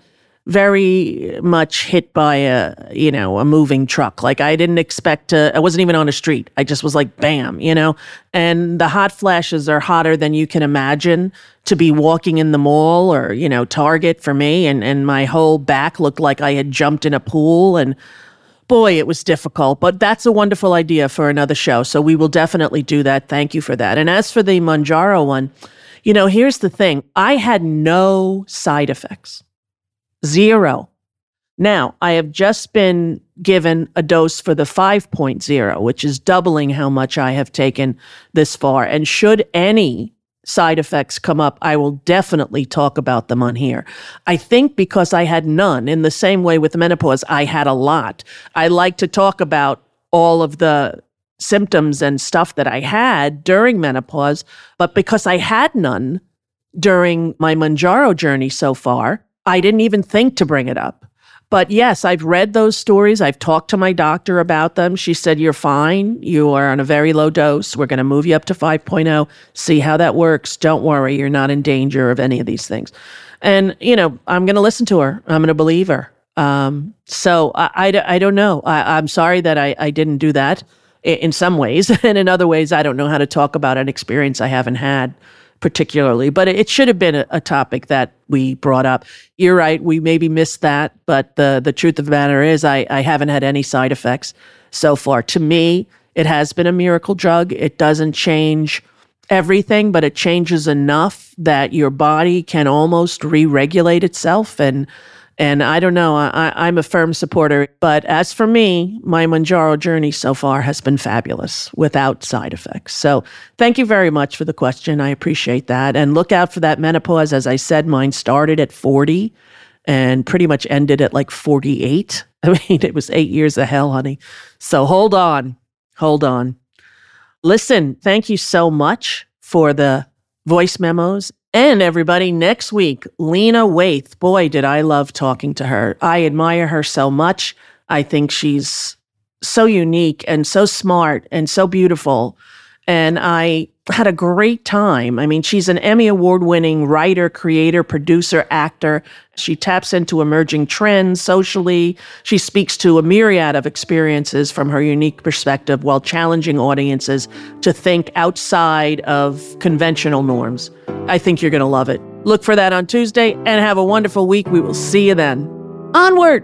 very much hit by a, you know, a moving truck. Like I didn't expect to, I wasn't even on a street. I just was like, bam, you know, and the hot flashes are hotter than you can imagine to be walking in the mall or, you know, Target for me. And, and my whole back looked like I had jumped in a pool and, boy, it was difficult, but that's a wonderful idea for another show. So we will definitely do that. Thank you for that. And as for the Mounjaro one, you know, here's the thing I had no side effects, zero. Now, I have just been given a dose for the 5.0, which is doubling how much I have taken this far. And should any side effects come up, I will definitely talk about them on here. I think because I had none, in the same way with menopause, I had a lot. I like to talk about all of the symptoms and stuff that I had during menopause, but because I had none during my Mounjaro journey so far, I didn't even think to bring it up. But yes, I've read those stories. I've talked to my doctor about them. She said, You're fine. You are on a very low dose. We're going to move you up to 5.0, see how that works. Don't worry. You're not in danger of any of these things. And, you know, I'm going to listen to her. I'm going to believe her. Um, so I, I, I, don't know. I, am sorry that I, I didn't do that in some ways. (laughs) And in other ways, I don't know how to talk about an experience I haven't had particularly, but it should have been a, a, topic that we brought up. You're right, we maybe missed that, but the the truth of the matter is, I, I haven't had any side effects so far. To me, it has been a miracle drug. It doesn't change everything, but it changes enough that your body can almost re-regulate itself and and I don't know, I, am a firm supporter. But as for me, my Mounjaro journey so far has been fabulous without side effects. So thank you very much for the question. I appreciate that. And look out for that menopause. As I said, mine started at 40 and pretty much ended at like 48. (laughs) I mean, it was eight years of hell, honey. So hold on, hold on. Listen, thank you so much for the voice memos and everybody, next week, Lena Waithe. Boy, did I love talking to her. I admire her so much. I think she's so unique and so smart and so beautiful. And I had a great time. I mean, she's an Emmy Award winning writer, creator, producer, actor. She taps into emerging trends socially. She speaks to a myriad of experiences from her unique perspective while challenging audiences to think outside of conventional norms. I think you're going to love it. Look for that on Tuesday and have a wonderful week. We will see you then. Onward!